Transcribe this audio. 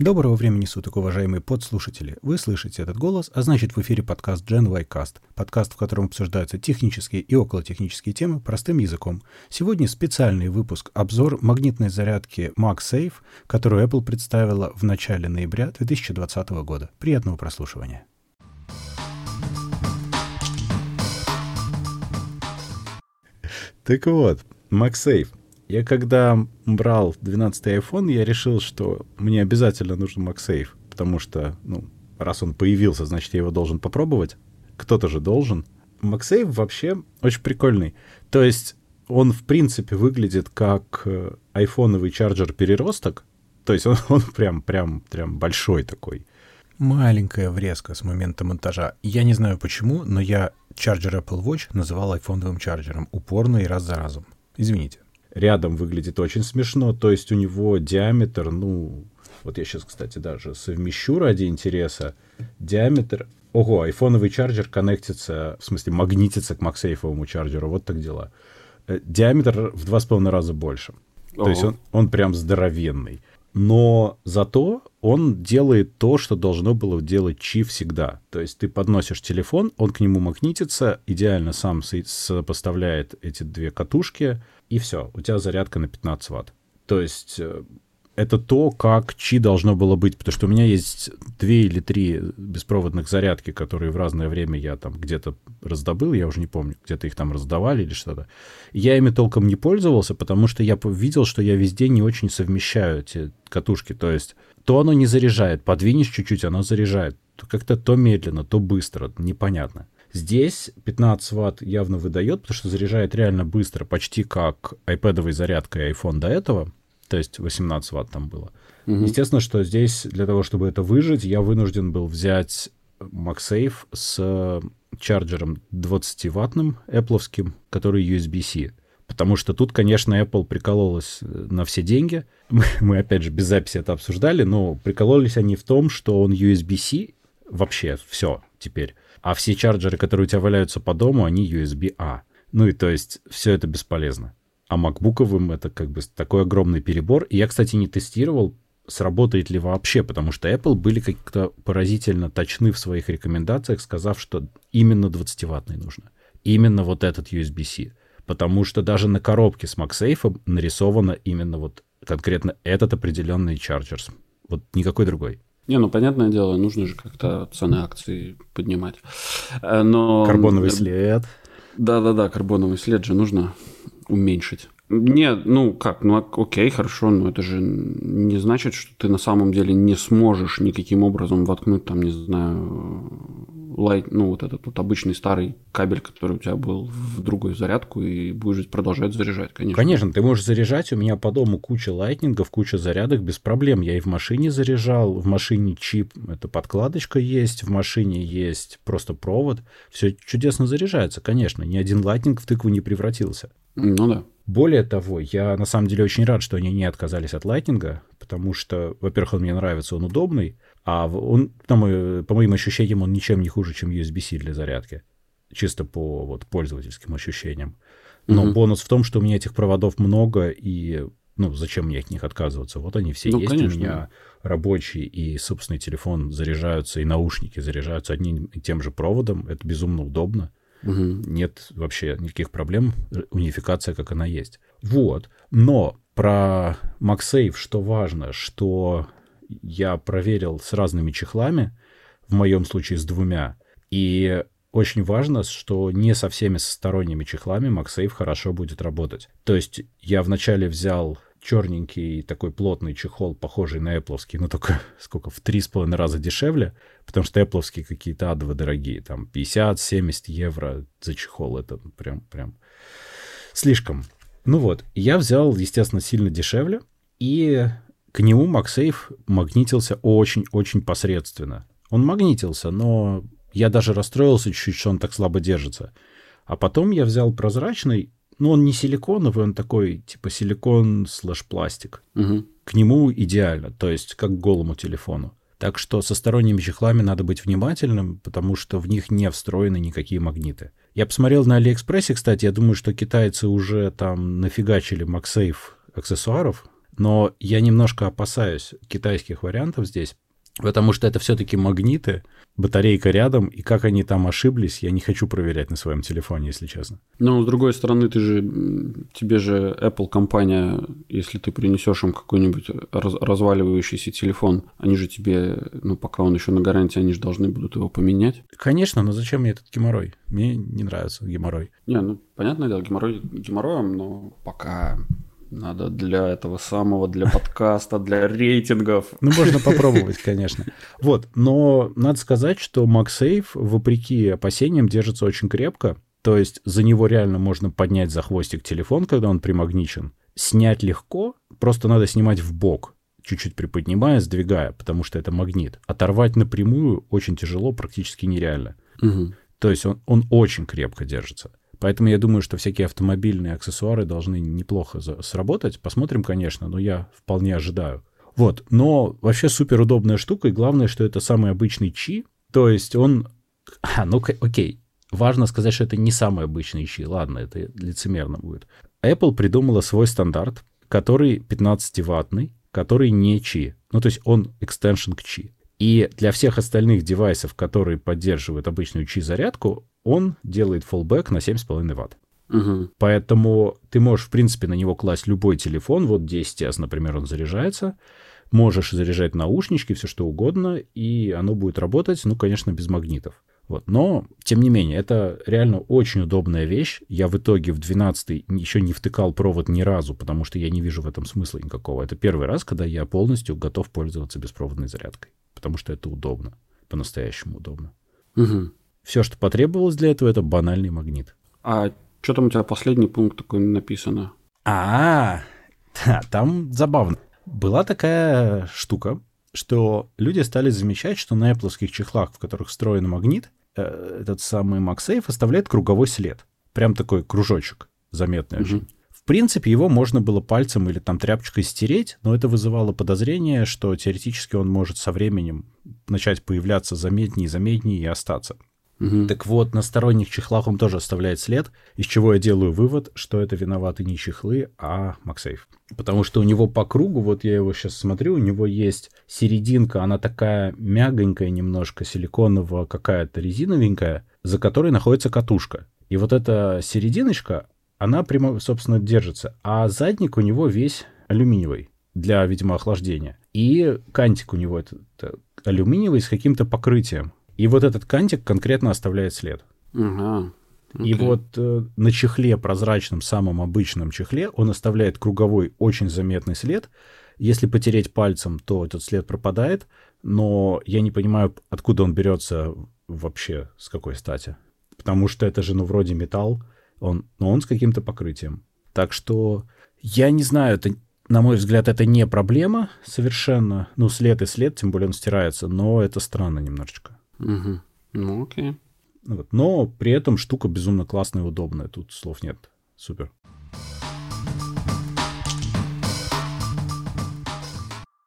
Доброго времени суток, уважаемые подслушатели. Вы слышите этот голос, а значит в эфире подкаст Gen y Cast, подкаст, в котором обсуждаются технические и околотехнические темы простым языком. Сегодня специальный выпуск, обзор магнитной зарядки MagSafe, которую Apple представила в начале ноября 2020 года. Приятного прослушивания. Так вот, MagSafe. Я когда брал 12-й iPhone, я решил, что мне обязательно нужен MagSafe, потому что, ну, раз он появился, значит, я его должен попробовать. Кто-то же должен. MagSafe вообще очень прикольный. То есть он, в принципе, выглядит как э, айфоновый чарджер-переросток. То есть он, он прям, прям, прям большой такой. Маленькая врезка с момента монтажа. Я не знаю почему, но я чарджер Apple Watch называл айфоновым чарджером упорно и раз за разом. Извините рядом выглядит очень смешно. То есть у него диаметр, ну, вот я сейчас, кстати, даже совмещу ради интереса. Диаметр... Ого, айфоновый чарджер коннектится, в смысле магнитится к максейфовому чарджеру. Вот так дела. Э, диаметр в два с половиной раза больше. Ого. То есть он, он прям здоровенный. Но зато он делает то, что должно было делать Чи всегда. То есть ты подносишь телефон, он к нему магнитится, идеально сам сопоставляет эти две катушки, и все, у тебя зарядка на 15 ватт. То есть э, это то, как Чи должно было быть, потому что у меня есть две или три беспроводных зарядки, которые в разное время я там где-то раздобыл, я уже не помню, где-то их там раздавали или что-то. Я ими толком не пользовался, потому что я видел, что я везде не очень совмещаю эти катушки, то есть то оно не заряжает, подвинешь чуть-чуть, оно заряжает, как-то то медленно, то быстро, непонятно. Здесь 15 ватт явно выдает, потому что заряжает реально быстро, почти как iPad зарядка и iPhone до этого. То есть 18 ватт там было. Угу. Естественно, что здесь для того, чтобы это выжить, я вынужден был взять MagSafe с чарджером 20-ваттным, Apple, который USB-C. Потому что тут, конечно, Apple прикололась на все деньги. Мы, мы, опять же, без записи это обсуждали, но прикололись они в том, что он USB-C вообще все теперь. А все чарджеры, которые у тебя валяются по дому, они USB-A. Ну и то есть все это бесполезно. А макбуковым это как бы такой огромный перебор. И я, кстати, не тестировал, сработает ли вообще, потому что Apple были как-то поразительно точны в своих рекомендациях, сказав, что именно 20-ваттный нужно. Именно вот этот USB-C. Потому что даже на коробке с MagSafe нарисовано именно вот конкретно этот определенный чарджер. Вот никакой другой. Не, ну, понятное дело, нужно же как-то цены акций поднимать. Э, но... Карбоновый след. Да-да-да, карбоновый след же нужно уменьшить. Нет, ну как, ну окей, хорошо, но это же не значит, что ты на самом деле не сможешь никаким образом воткнуть там, не знаю, лайт, ну вот этот вот обычный старый кабель, который у тебя был в другую зарядку и будешь продолжать заряжать, конечно. Конечно, ты можешь заряжать, у меня по дому куча лайтнингов, куча зарядок без проблем. Я и в машине заряжал, в машине чип, это подкладочка есть, в машине есть просто провод. Все чудесно заряжается, конечно, ни один лайтнинг в тыкву не превратился. Ну да. Более того, я на самом деле очень рад, что они не отказались от лайтнинга, потому что, во-первых, он мне нравится, он удобный, а он, по, по моим ощущениям, он ничем не хуже, чем USB-C для зарядки. Чисто по вот, пользовательским ощущениям. Но угу. бонус в том, что у меня этих проводов много, и ну, зачем мне от них отказываться? Вот они все ну, есть. Конечно. У меня рабочий и собственный телефон заряжаются, и наушники заряжаются одним и тем же проводом. Это безумно удобно. Угу. Нет вообще никаких проблем. Унификация, как она есть. Вот. Но про MagSafe, что важно, что я проверил с разными чехлами, в моем случае с двумя, и очень важно, что не со всеми сторонними чехлами MagSafe хорошо будет работать. То есть я вначале взял черненький такой плотный чехол, похожий на Apple, но только сколько, в три с половиной раза дешевле, потому что Apple какие-то адово дорогие, там 50-70 евро за чехол, это прям, прям слишком. Ну вот, я взял, естественно, сильно дешевле, и к нему MagSafe магнитился очень-очень посредственно. Он магнитился, но я даже расстроился чуть-чуть, что он так слабо держится. А потом я взял прозрачный, ну, он не силиконовый, он такой, типа силикон слэш пластик. Угу. К нему идеально, то есть как к голому телефону. Так что со сторонними чехлами надо быть внимательным, потому что в них не встроены никакие магниты. Я посмотрел на Алиэкспрессе, кстати, я думаю, что китайцы уже там нафигачили MagSafe аксессуаров, Но я немножко опасаюсь китайских вариантов здесь, потому что это все-таки магниты, батарейка рядом, и как они там ошиблись, я не хочу проверять на своем телефоне, если честно. Но, с другой стороны, ты же, тебе же Apple компания, если ты принесешь им какой-нибудь раз, разваливающийся телефон, они же тебе, ну, пока он еще на гарантии, они же должны будут его поменять. Конечно, но зачем мне этот геморрой? Мне не нравится геморрой. Не, ну, понятное дело, геморрой геморроем, но пока надо для этого самого, для подкаста, для рейтингов. Ну, можно попробовать, конечно. Вот, но надо сказать, что MagSafe, вопреки опасениям, держится очень крепко. То есть за него реально можно поднять за хвостик телефон, когда он примагничен. Снять легко, просто надо снимать в бок, чуть-чуть приподнимая, сдвигая, потому что это магнит. Оторвать напрямую очень тяжело, практически нереально. Угу. То есть он, он очень крепко держится. Поэтому я думаю, что всякие автомобильные аксессуары должны неплохо сработать. Посмотрим, конечно, но я вполне ожидаю. Вот, но вообще супер удобная штука, и главное, что это самый обычный чи, то есть он... А, ну окей, важно сказать, что это не самый обычный чи, ладно, это лицемерно будет. Apple придумала свой стандарт, который 15-ваттный, который не чи. Ну, то есть он экстеншн к чи. И для всех остальных девайсов, которые поддерживают обычную чи-зарядку, он делает fallback на 7,5 Вт. Угу. Поэтому ты можешь, в принципе, на него класть любой телефон. Вот 10S, например, он заряжается. Можешь заряжать наушнички, все что угодно, и оно будет работать, ну, конечно, без магнитов. Вот. Но, тем не менее, это реально очень удобная вещь. Я в итоге в 12 еще не втыкал провод ни разу, потому что я не вижу в этом смысла никакого. Это первый раз, когда я полностью готов пользоваться беспроводной зарядкой, потому что это удобно, по-настоящему удобно. Угу. Все, что потребовалось для этого, это банальный магнит. А что там у тебя последний пункт такой написано? А, -а, там забавно. Была такая штука, что люди стали замечать, что на Apple чехлах, в которых встроен магнит, э, этот самый MagSafe оставляет круговой след. Прям такой кружочек, заметный угу. очень. В принципе, его можно было пальцем или там тряпочкой стереть, но это вызывало подозрение, что теоретически он может со временем начать появляться заметнее и заметнее и остаться. Угу. Так вот, на сторонних чехлах он тоже оставляет след, из чего я делаю вывод, что это виноваты не чехлы, а MagSafe. Потому что у него по кругу, вот я его сейчас смотрю, у него есть серединка, она такая мягонькая немножко, силиконовая какая-то резиновенькая, за которой находится катушка. И вот эта серединочка, она прямо, собственно, держится. А задник у него весь алюминиевый для, видимо, охлаждения. И кантик у него этот алюминиевый с каким-то покрытием. И вот этот кантик конкретно оставляет след. Ага. Okay. И вот э, на чехле прозрачном, самом обычном чехле, он оставляет круговой очень заметный след. Если потереть пальцем, то этот след пропадает, но я не понимаю, откуда он берется вообще, с какой стати. Потому что это же, ну, вроде металл, он, но он с каким-то покрытием. Так что я не знаю, это, на мой взгляд, это не проблема совершенно. Ну, след и след, тем более он стирается, но это странно немножечко. Угу. Ну, окей. Вот. Но при этом штука безумно классная и удобная. Тут слов нет. Супер.